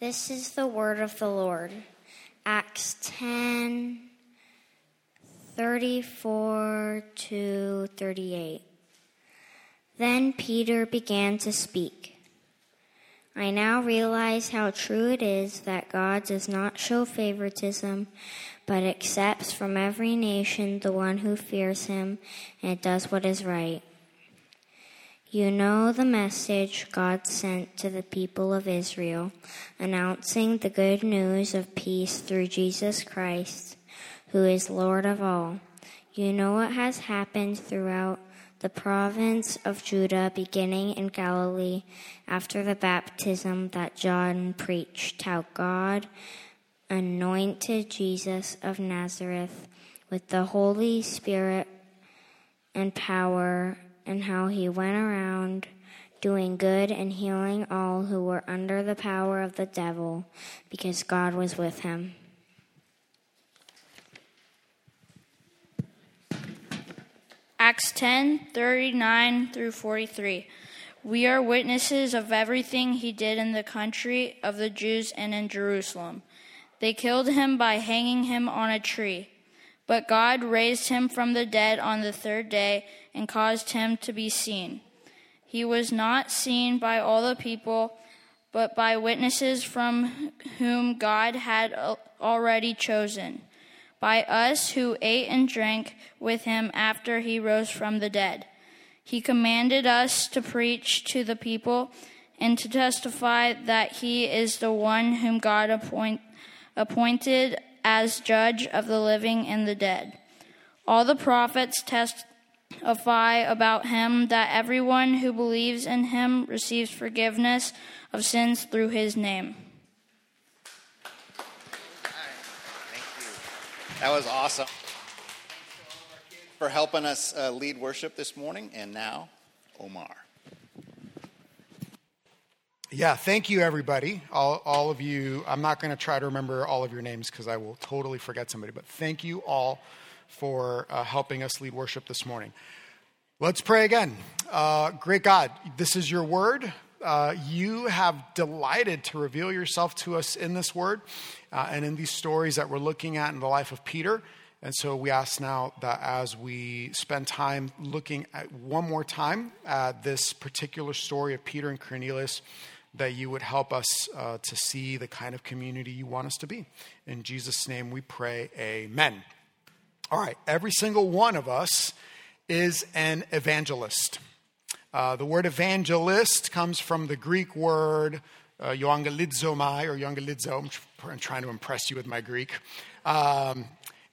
This is the word of the Lord. Acts 10 34 to 38. Then Peter began to speak. I now realize how true it is that God does not show favoritism, but accepts from every nation the one who fears him and does what is right. You know the message God sent to the people of Israel, announcing the good news of peace through Jesus Christ, who is Lord of all. You know what has happened throughout the province of Judah, beginning in Galilee, after the baptism that John preached, how God anointed Jesus of Nazareth with the Holy Spirit and power and how he went around doing good and healing all who were under the power of the devil, because God was with him. Acts 10 39 through 43. We are witnesses of everything he did in the country of the Jews and in Jerusalem. They killed him by hanging him on a tree. But God raised him from the dead on the third day and caused him to be seen. He was not seen by all the people, but by witnesses from whom God had already chosen, by us who ate and drank with him after he rose from the dead. He commanded us to preach to the people and to testify that he is the one whom God appoint, appointed as judge of the living and the dead. All the prophets testify about him that everyone who believes in him receives forgiveness of sins through his name. Thank. That was awesome. For helping us uh, lead worship this morning. And now, Omar. Yeah, thank you, everybody. All, all of you. I'm not going to try to remember all of your names because I will totally forget somebody, but thank you all for uh, helping us lead worship this morning. Let's pray again. Uh, great God, this is your word. Uh, you have delighted to reveal yourself to us in this word uh, and in these stories that we're looking at in the life of Peter. And so we ask now that as we spend time looking at one more time at this particular story of Peter and Cornelius, that you would help us uh, to see the kind of community you want us to be. In Jesus' name we pray, amen. All right, every single one of us is an evangelist. Uh, the word evangelist comes from the Greek word uh, euangelizomai or euangelizo. I'm trying to impress you with my Greek. Um,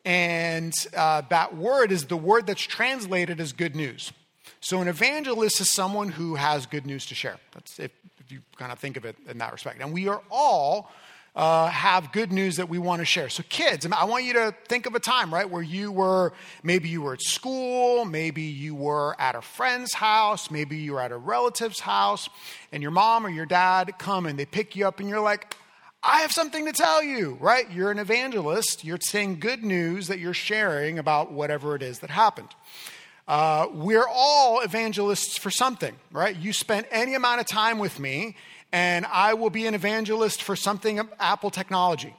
and uh, that word is the word that's translated as good news. So an evangelist is someone who has good news to share. That's if, if you kind of think of it in that respect. And we are all uh, have good news that we want to share. So, kids, I want you to think of a time, right, where you were maybe you were at school, maybe you were at a friend's house, maybe you were at a relative's house, and your mom or your dad come and they pick you up, and you're like, I have something to tell you, right? You're an evangelist. You're saying good news that you're sharing about whatever it is that happened. Uh, we're all evangelists for something, right? You spent any amount of time with me, and I will be an evangelist for something Apple technology.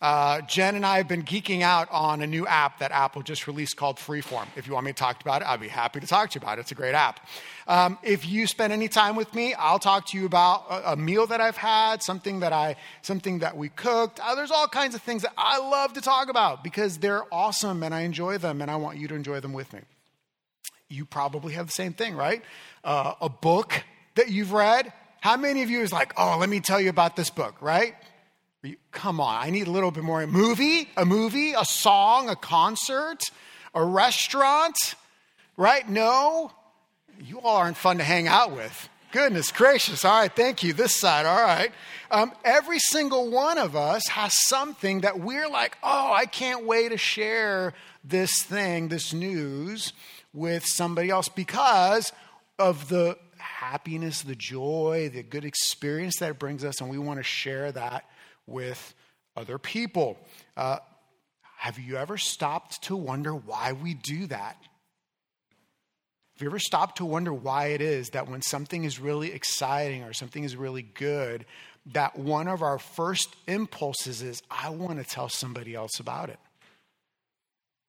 Uh, Jen and I have been geeking out on a new app that Apple just released called Freeform. If you want me to talk about it, I'd be happy to talk to you about it. It's a great app. Um, if you spend any time with me, I'll talk to you about a, a meal that I've had, something that I, something that we cooked. Uh, there's all kinds of things that I love to talk about because they're awesome and I enjoy them, and I want you to enjoy them with me you probably have the same thing, right? Uh, a book that you've read. How many of you is like, oh, let me tell you about this book, right? Come on, I need a little bit more. A movie, a movie, a song, a concert, a restaurant, right? No, you all aren't fun to hang out with. Goodness gracious. All right, thank you. This side, all right. Um, every single one of us has something that we're like, oh, I can't wait to share this thing, this news with somebody else because of the happiness, the joy, the good experience that it brings us, and we want to share that with other people. Uh, have you ever stopped to wonder why we do that? Have you ever stopped to wonder why it is that when something is really exciting or something is really good, that one of our first impulses is, I want to tell somebody else about it?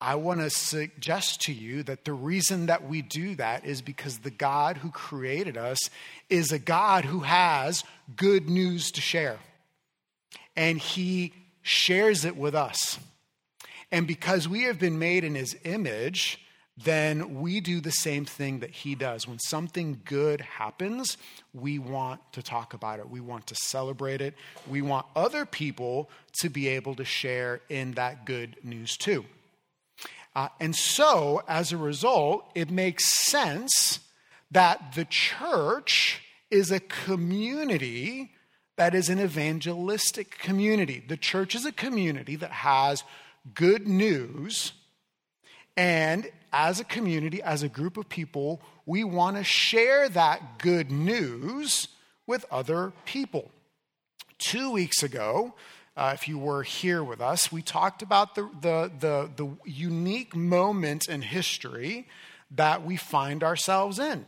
I want to suggest to you that the reason that we do that is because the God who created us is a God who has good news to share. And he shares it with us. And because we have been made in his image, then we do the same thing that he does. When something good happens, we want to talk about it. We want to celebrate it. We want other people to be able to share in that good news too. Uh, and so, as a result, it makes sense that the church is a community that is an evangelistic community. The church is a community that has good news and as a community, as a group of people, we want to share that good news with other people. Two weeks ago, uh, if you were here with us, we talked about the, the, the, the unique moment in history that we find ourselves in.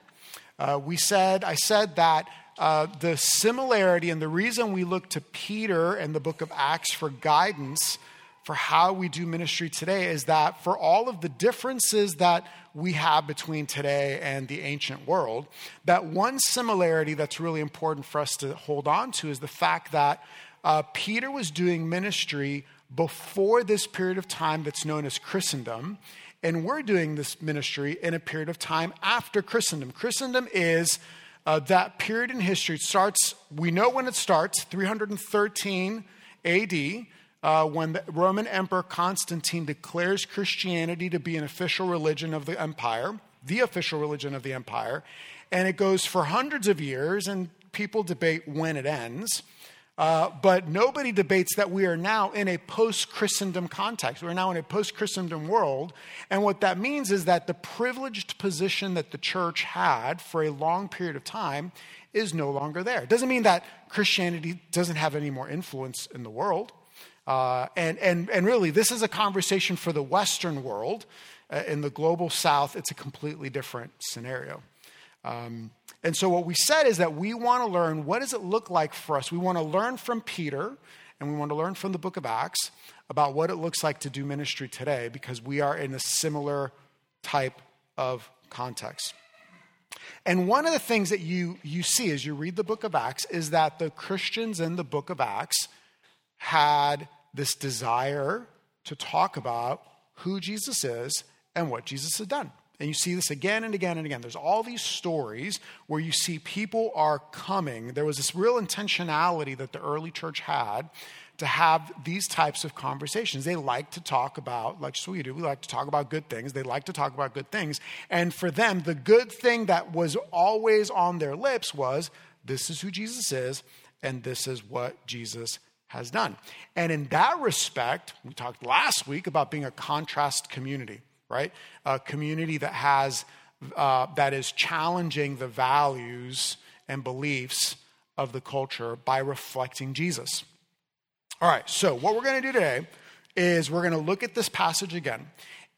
Uh, we said, I said that uh, the similarity and the reason we look to Peter and the book of Acts for guidance for how we do ministry today is that for all of the differences that we have between today and the ancient world, that one similarity that's really important for us to hold on to is the fact that uh, Peter was doing ministry before this period of time that's known as Christendom, and we're doing this ministry in a period of time after Christendom. Christendom is uh, that period in history. It starts, we know when it starts, 313 AD uh, when the Roman Emperor Constantine declares Christianity to be an official religion of the empire, the official religion of the empire, and it goes for hundreds of years, and people debate when it ends. Uh, but nobody debates that we are now in a post Christendom context. We're now in a post Christendom world. And what that means is that the privileged position that the church had for a long period of time is no longer there. It doesn't mean that Christianity doesn't have any more influence in the world. Uh, and, and, and really, this is a conversation for the Western world. Uh, in the global South, it's a completely different scenario. Um, and so, what we said is that we want to learn what does it look like for us? We want to learn from Peter and we want to learn from the book of Acts about what it looks like to do ministry today because we are in a similar type of context. And one of the things that you, you see as you read the book of Acts is that the Christians in the book of Acts had this desire to talk about who Jesus is and what Jesus had done. And you see this again and again and again. There's all these stories where you see people are coming. There was this real intentionality that the early church had to have these types of conversations. They like to talk about, like so we do, we like to talk about good things. They like to talk about good things. And for them, the good thing that was always on their lips was this is who Jesus is, and this is what Jesus has done. And in that respect, we talked last week about being a contrast community, right? A community that has uh, that is challenging the values and beliefs of the culture by reflecting Jesus. All right, so what we're going to do today is we're going to look at this passage again,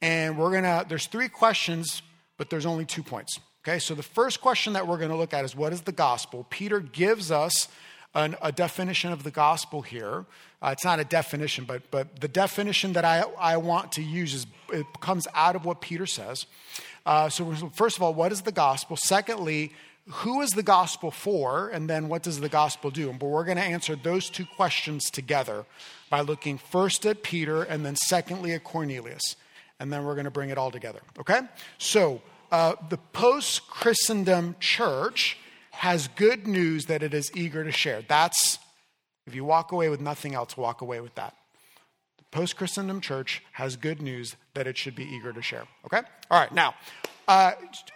and we're going to. There's three questions, but there's only two points. Okay, so the first question that we're going to look at is what is the gospel? Peter gives us an, a definition of the gospel here. Uh, it's not a definition, but, but the definition that I, I want to use is it comes out of what Peter says. Uh, so, first of all, what is the gospel? Secondly, who is the gospel for? And then what does the gospel do? And but we're going to answer those two questions together by looking first at Peter and then secondly at Cornelius. And then we're going to bring it all together. Okay? So, uh, the post Christendom church has good news that it is eager to share. That's, if you walk away with nothing else, walk away with that. The post Christendom church has good news that it should be eager to share. Okay? All right, now, uh,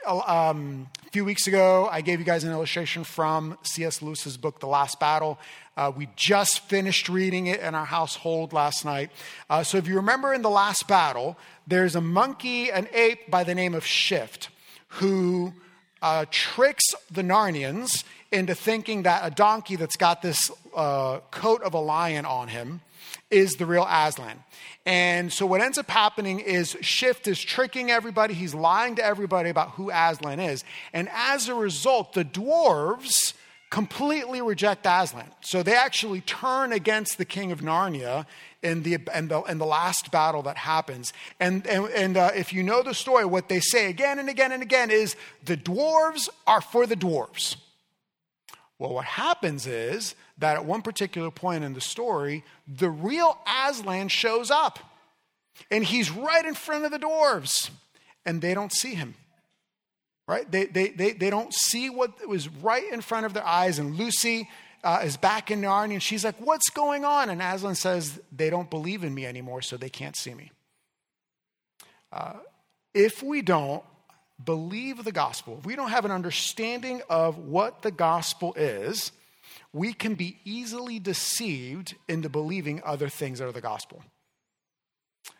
um, a few weeks ago, I gave you guys an illustration from C.S. Lewis's book, The Last Battle. Uh, we just finished reading it in our household last night. Uh, so, if you remember in The Last Battle, there's a monkey, an ape by the name of Shift, who uh, tricks the Narnians into thinking that a donkey that's got this uh, coat of a lion on him is the real Aslan. And so what ends up happening is Shift is tricking everybody. He's lying to everybody about who Aslan is. And as a result, the dwarves completely reject Aslan. So they actually turn against the king of Narnia in the, in the, in the last battle that happens. And, and, and uh, if you know the story, what they say again and again and again is the dwarves are for the dwarves. Well, what happens is that at one particular point in the story, the real Aslan shows up. And he's right in front of the dwarves. And they don't see him. Right? They, they, they, they don't see what was right in front of their eyes. And Lucy uh, is back in Narnia and she's like, What's going on? And Aslan says, They don't believe in me anymore, so they can't see me. Uh, if we don't believe the gospel, if we don't have an understanding of what the gospel is, we can be easily deceived into believing other things that are the gospel.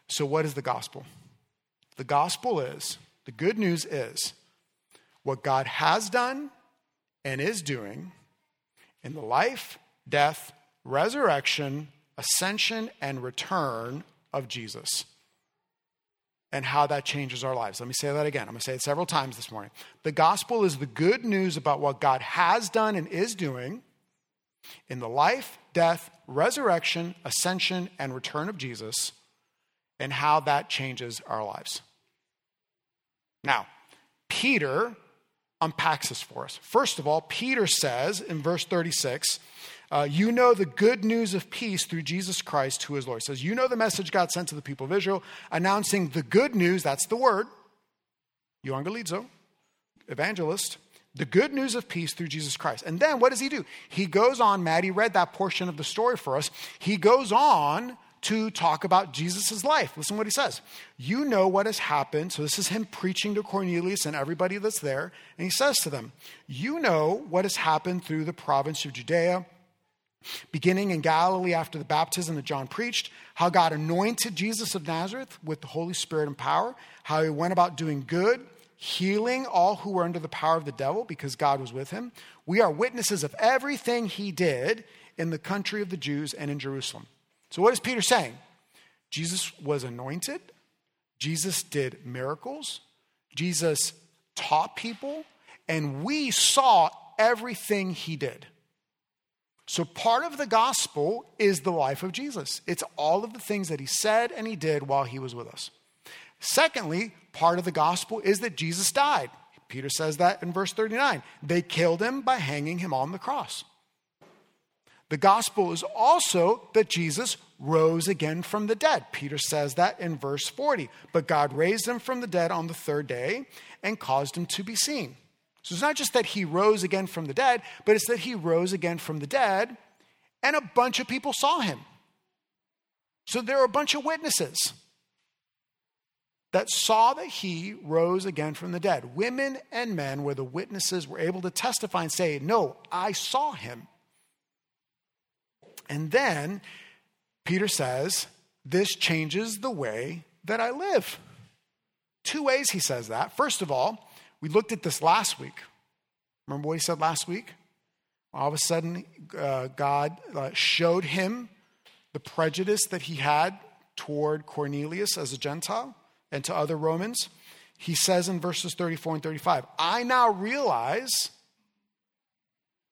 So, what is the gospel? The gospel is, the good news is, what God has done and is doing in the life, death, resurrection, ascension, and return of Jesus and how that changes our lives. Let me say that again. I'm going to say it several times this morning. The gospel is the good news about what God has done and is doing in the life, death, resurrection, ascension, and return of Jesus and how that changes our lives. Now, Peter unpacks this for us. First of all, Peter says in verse 36, uh, you know the good news of peace through Jesus Christ, who is Lord. He says, You know the message God sent to the people of Israel, announcing the good news, that's the word, euangelizo, evangelist, the good news of peace through Jesus Christ. And then what does he do? He goes on, Maddie read that portion of the story for us. He goes on to talk about Jesus' life. Listen what he says. You know what has happened. So this is him preaching to Cornelius and everybody that's there. And he says to them, You know what has happened through the province of Judea, beginning in Galilee after the baptism that John preached, how God anointed Jesus of Nazareth with the Holy Spirit and power, how he went about doing good, healing all who were under the power of the devil because God was with him. We are witnesses of everything he did in the country of the Jews and in Jerusalem. So, what is Peter saying? Jesus was anointed, Jesus did miracles, Jesus taught people, and we saw everything he did. So, part of the gospel is the life of Jesus. It's all of the things that he said and he did while he was with us. Secondly, part of the gospel is that Jesus died. Peter says that in verse 39. They killed him by hanging him on the cross. The gospel is also that Jesus rose again from the dead. Peter says that in verse 40. But God raised him from the dead on the third day and caused him to be seen. So it's not just that he rose again from the dead, but it's that he rose again from the dead and a bunch of people saw him. So there are a bunch of witnesses that saw that he rose again from the dead. Women and men, where the witnesses were able to testify and say, No, I saw him. And then Peter says, This changes the way that I live. Two ways he says that. First of all, we looked at this last week. Remember what he said last week? All of a sudden, uh, God uh, showed him the prejudice that he had toward Cornelius as a Gentile and to other Romans. He says in verses 34 and 35, I now realize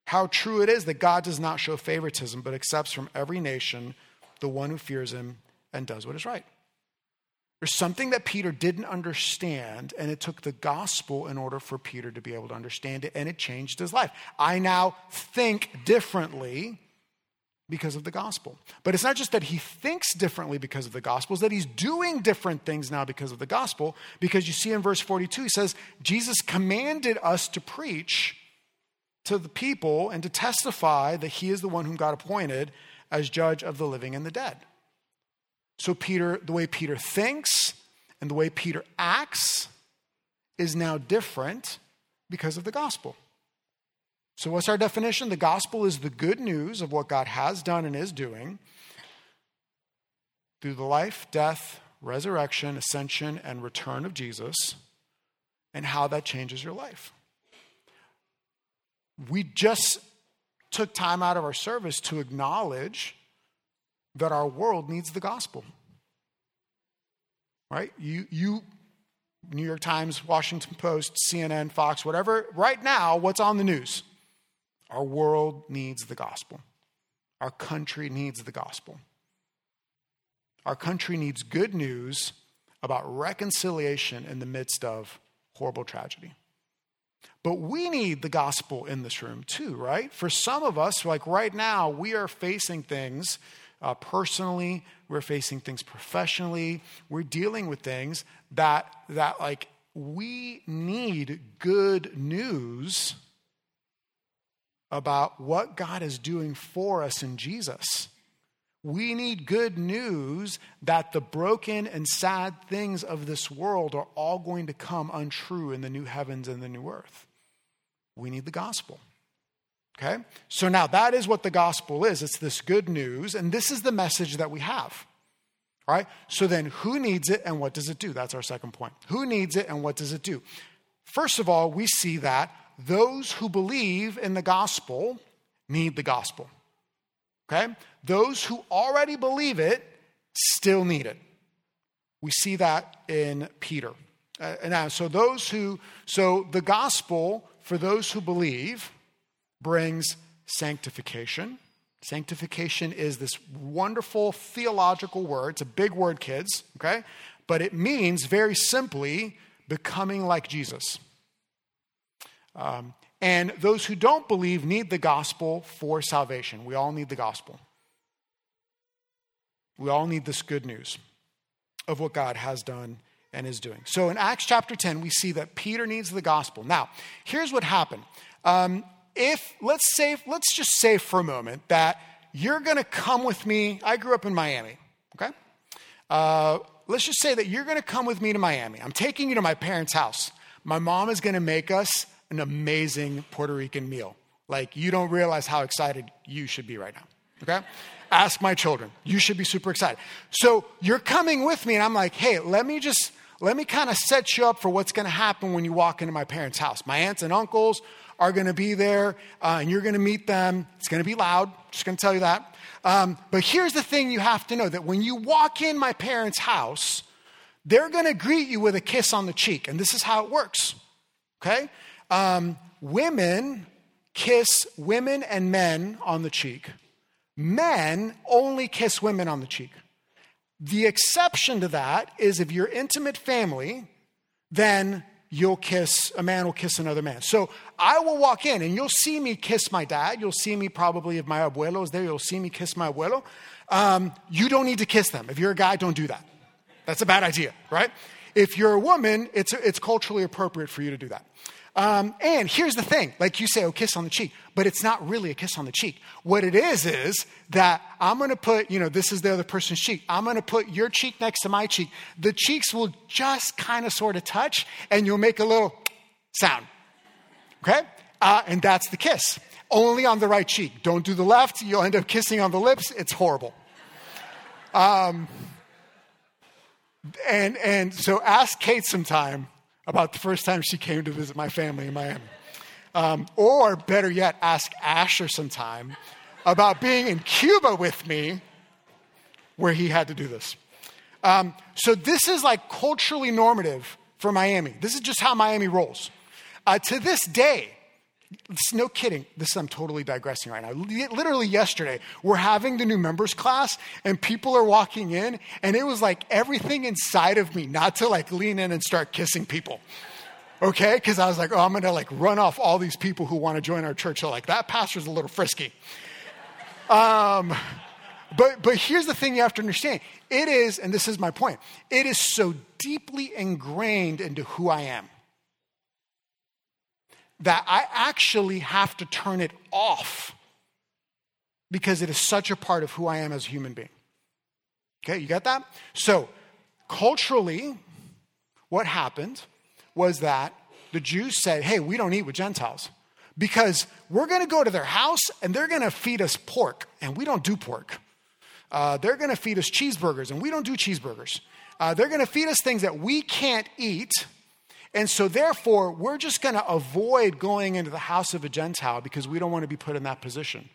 how true it is that God does not show favoritism, but accepts from every nation the one who fears him and does what is right. There's something that Peter didn't understand, and it took the gospel in order for Peter to be able to understand it, and it changed his life. I now think differently because of the gospel. But it's not just that he thinks differently because of the gospel, it's that he's doing different things now because of the gospel. Because you see in verse 42, he says, Jesus commanded us to preach to the people and to testify that he is the one whom God appointed as judge of the living and the dead. So, Peter, the way Peter thinks and the way Peter acts is now different because of the gospel. So, what's our definition? The gospel is the good news of what God has done and is doing through the life, death, resurrection, ascension, and return of Jesus, and how that changes your life. We just took time out of our service to acknowledge that our world needs the gospel. Right? You, you, New York Times, Washington Post, CNN, Fox, whatever, right now, what's on the news? Our world needs the gospel. Our country needs the gospel. Our country needs good news about reconciliation in the midst of horrible tragedy. But we need the gospel in this room too, right? For some of us, like right now, we are facing things uh, personally, we're facing things professionally, we're dealing with things that, that like, we need good news about what God is doing for us in Jesus. We need good news that the broken and sad things of this world are all going to come untrue in the new heavens and the new earth. We need the gospel. Okay? So now that is what the gospel is. It's this good news, and this is the message that we have. All right? So then who needs it and what does it do? That's our second point. Who needs it and what does it do? First of all, we see that those who believe in the gospel need the gospel. Okay? Those who already believe it still need it. We see that in Peter. Uh, now, so those who, so the gospel for those who believe brings sanctification. Sanctification is this wonderful theological word. It's a big word, kids, okay? But it means very simply becoming like Jesus. Um, and those who don't believe need the gospel for salvation. We all need the gospel. We all need this good news of what God has done and is doing. So in Acts chapter 10, we see that Peter needs the gospel. Now, here's what happened. Um, if, let's say, let's just say for a moment that you're going to come with me. I grew up in Miami, okay? Uh, let's just say that you're going to come with me to Miami. I'm taking you to my parents' house. My mom is going to make us an amazing Puerto Rican meal. Like, you don't realize how excited you should be right now, okay? Ask my children. You should be super excited. So you're coming with me, and I'm like, hey, let me just, let me kind of set you up for what's going to happen when you walk into my parents' house. My aunts and uncles are going to be there, uh, and you're going to meet them. It's going to be loud, just going to tell you that. Um, but here's the thing you have to know that when you walk in my parents' house, they're going to greet you with a kiss on the cheek. And this is how it works, okay? Um, women kiss women and men on the cheek. Men only kiss women on the cheek. The exception to that is if you're intimate family, then you'll kiss, a man will kiss another man. So I will walk in and you'll see me kiss my dad. You'll see me probably, if my abuelo is there, you'll see me kiss my abuelo. Um, you don't need to kiss them. If you're a guy, don't do that. That's a bad idea, right? If you're a woman, it's, it's culturally appropriate for you to do that. Um, and here's the thing like you say, oh, kiss on the cheek, but it's not really a kiss on the cheek. What it is, is that I'm going to put, you know, this is the other person's cheek. I'm going to put your cheek next to my cheek. The cheeks will just kind of sort of touch, and you'll make a little sound. Okay? Uh, and that's the kiss. Only on the right cheek. Don't do the left. You'll end up kissing on the lips. It's horrible. Um, and, and so ask Kate sometime about the first time she came to visit my family in Miami. Um, or better yet, ask Asher sometime about being in Cuba with me where he had to do this. Um, so this is like culturally normative for Miami. This is just how Miami rolls. Uh, to this day, no kidding. This I'm totally digressing right now. Literally yesterday, we're having the new members class, and people are walking in, and it was like everything inside of me not to like lean in and start kissing people. Okay, because I was like, oh, I'm gonna like run off all these people who want to join our church. So like that pastor's a little frisky. Um, but but here's the thing you have to understand. It is, and this is my point. It is so deeply ingrained into who I am that I actually have to turn it off because it is such a part of who I am as a human being. Okay, you got that? So, culturally, what happened was that the Jews said, hey, we don't eat with Gentiles because we're going to go to their house and they're going to feed us pork, and we don't do pork. Uh, they're going to feed us cheeseburgers, and we don't do cheeseburgers. Uh, they're going to feed us things that we can't eat And so, therefore, we're just going to avoid going into the house of a Gentile because we don't want to be put in that position.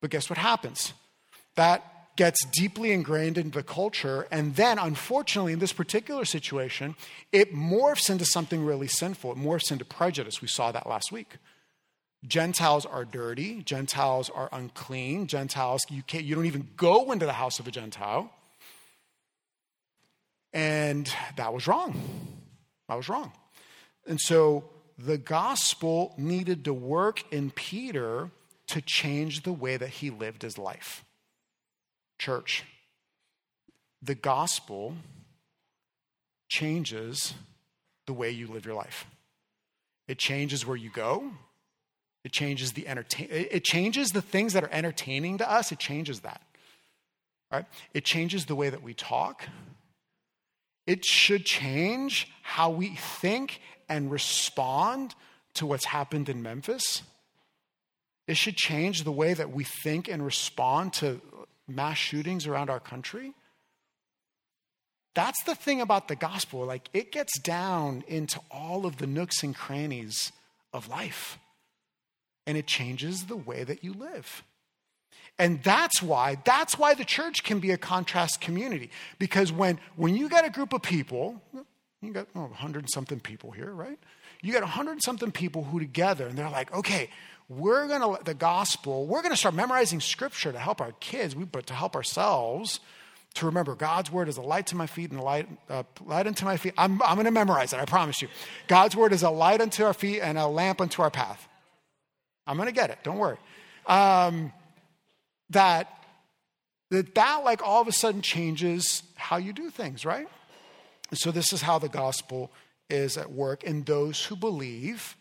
But guess what happens? That gets deeply ingrained into the culture. And then, unfortunately, in this particular situation, it morphs into something really sinful. It morphs into prejudice. We saw that last week. Gentiles are dirty. Gentiles are unclean. Gentiles, you, can't, you don't even go into the house of a Gentile. And that was wrong. That was wrong. And so the gospel needed to work in Peter to change the way that he lived his life. Church, the gospel changes the way you live your life. It changes where you go. It changes the entertain. It changes the things that are entertaining to us. It changes that. Right? It changes the way that we talk. It should change how we think and respond to what's happened in Memphis. It should change the way that we think and respond to mass shootings around our country. That's the thing about the gospel. Like, it gets down into all of the nooks and crannies of life, and it changes the way that you live. And that's why, that's why the church can be a contrast community. Because when, when you got a group of people, you got oh, 100 something people here, right? You got 100 something people who together, and they're like, okay, we're going to, let the gospel, we're going to start memorizing scripture to help our kids, but to help ourselves to remember God's word is a light to my feet and a light, uh, light unto my feet. I'm, I'm going to memorize it, I promise you. God's word is a light unto our feet and a lamp unto our path. I'm going to get it, don't worry. Um, that, that that like all of a sudden changes how you do things, right? So this is how the gospel is at work in those who believe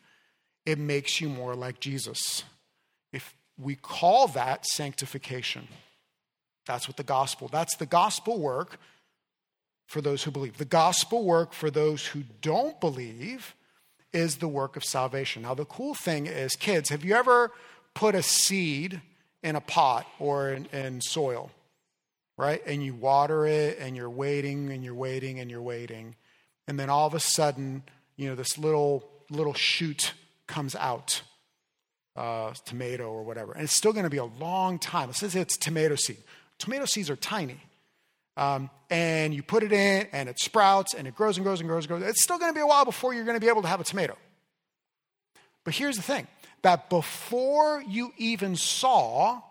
it makes you more like Jesus. If we call that sanctification. That's what the gospel. That's the gospel work for those who believe. The gospel work for those who don't believe is the work of salvation. Now the cool thing is kids, have you ever put a seed in a pot or in, in soil, right? And you water it and you're waiting and you're waiting and you're waiting. And then all of a sudden, you know, this little little shoot comes out, uh, tomato or whatever. And it's still going to be a long time. It says it's tomato seed. Tomato seeds are tiny. Um, and you put it in and it sprouts and it grows and grows and grows and grows. It's still going to be a while before you're going to be able to have a tomato. But here's the thing that before you even saw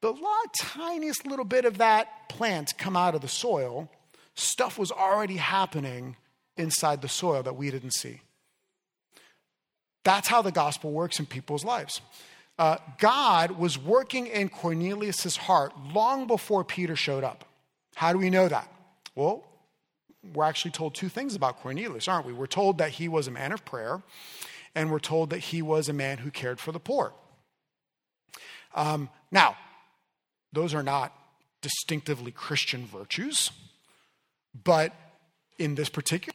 the tiniest little bit of that plant come out of the soil, stuff was already happening inside the soil that we didn't see. That's how the gospel works in people's lives. Uh, God was working in Cornelius' heart long before Peter showed up. How do we know that? Well, we're actually told two things about Cornelius, aren't we? We're told that he was a man of prayer and we're told that he was a man who cared for the poor. Um, now, those are not distinctively Christian virtues, but in this particular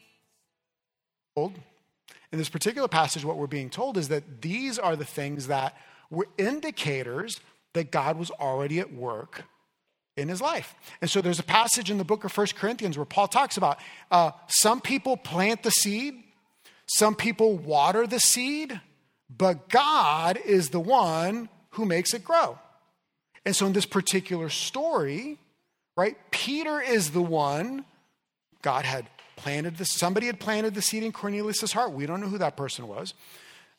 in this particular passage, what we're being told is that these are the things that were indicators that God was already at work in his life. And so there's a passage in the book of First Corinthians where Paul talks about uh, some people plant the seed, some people water the seed, but God is the one who makes it grow. And so in this particular story, right, Peter is the one, God had planted this, somebody had planted the seed in Cornelius' heart. We don't know who that person was.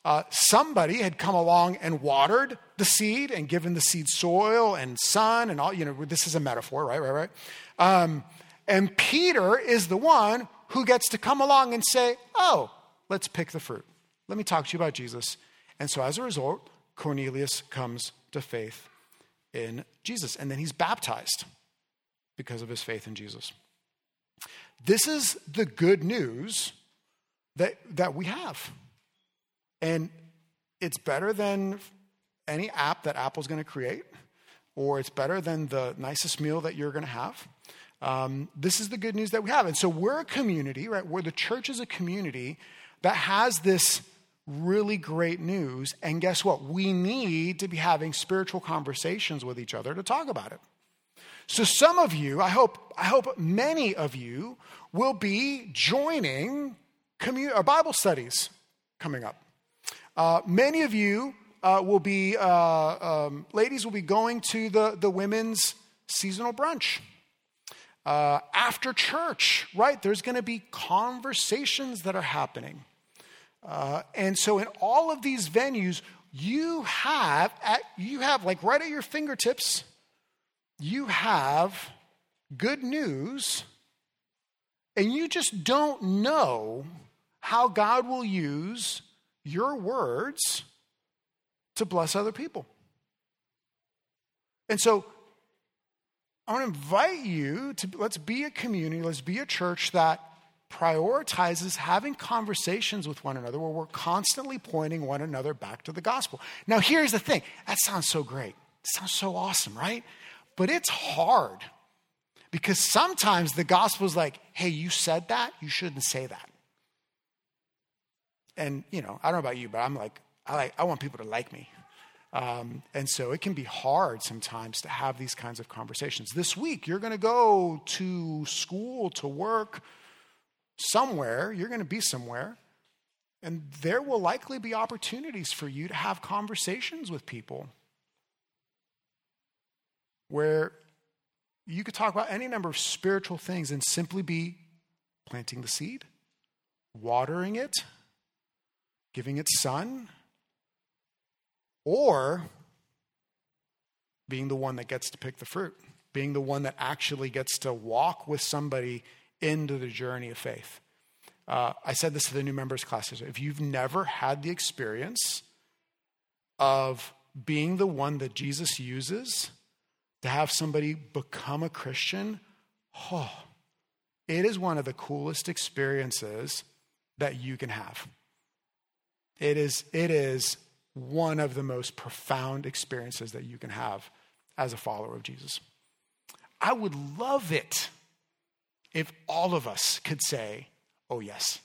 Uh, somebody had come along and watered the seed and given the seed soil and sun and all, you know, this is a metaphor, right, right, right. Um, and Peter is the one who gets to come along and say, oh, let's pick the fruit. Let me talk to you about Jesus. And so as a result, Cornelius comes to faith in Jesus. And then he's baptized because of his faith in Jesus. This is the good news that, that we have. And it's better than any app that Apple's going to create, or it's better than the nicest meal that you're going to have. Um, this is the good news that we have. And so we're a community, right? Where the church is a community that has this really great news. And guess what? We need to be having spiritual conversations with each other to talk about it. So some of you, I hope, I hope many of you will be joining commun- uh, Bible studies coming up. Uh, many of you uh, will be, uh, um, ladies will be going to the, the women's seasonal brunch. Uh, after church, right, there's going to be conversations that are happening. Uh, and so, in all of these venues, you have, at, you have, like right at your fingertips, you have good news, and you just don't know how God will use your words to bless other people. And so, I want to invite you to let's be a community, let's be a church that prioritizes having conversations with one another where we're constantly pointing one another back to the gospel. Now, here's the thing that sounds so great. It sounds so awesome, right? But it's hard because sometimes the gospel is like, hey, you said that, you shouldn't say that. And, you know, I don't know about you, but I'm like, I, like, I want people to like me. Um, and so it can be hard sometimes to have these kinds of conversations. This week, you're going to go to school, to work, somewhere. You're going to be somewhere. And there will likely be opportunities for you to have conversations with people where you could talk about any number of spiritual things and simply be planting the seed, watering it, giving it sun, or being the one that gets to pick the fruit, being the one that actually gets to walk with somebody into the journey of faith. Uh, I said this to the new members classes. If you've never had the experience of being the one that Jesus uses to have somebody become a Christian, oh, it is one of the coolest experiences that you can have. It is, it is one of the most profound experiences that you can have as a follower of Jesus. I would love it if all of us could say, Oh, yes,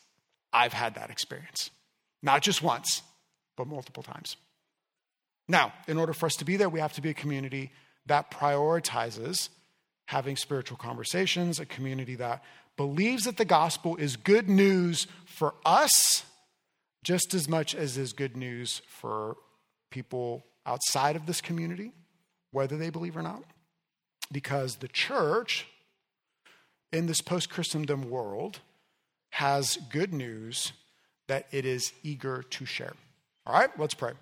I've had that experience. Not just once, but multiple times. Now, in order for us to be there, we have to be a community that prioritizes having spiritual conversations, a community that believes that the gospel is good news for us just as much as is good news for people outside of this community, whether they believe or not. Because the church in this post Christendom world has good news that it is eager to share. All right, let's pray.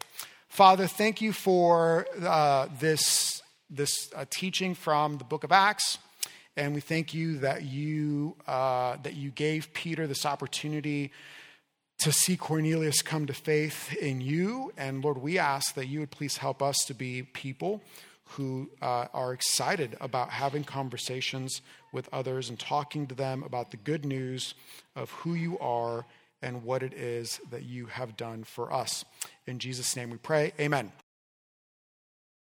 Father, thank you for uh, this, this uh, teaching from the book of Acts. And we thank you that you, uh, that you gave Peter this opportunity to see Cornelius come to faith in you. And Lord, we ask that you would please help us to be people who uh, are excited about having conversations with others and talking to them about the good news of who you are and what it is that you have done for us. In Jesus' name we pray. Amen.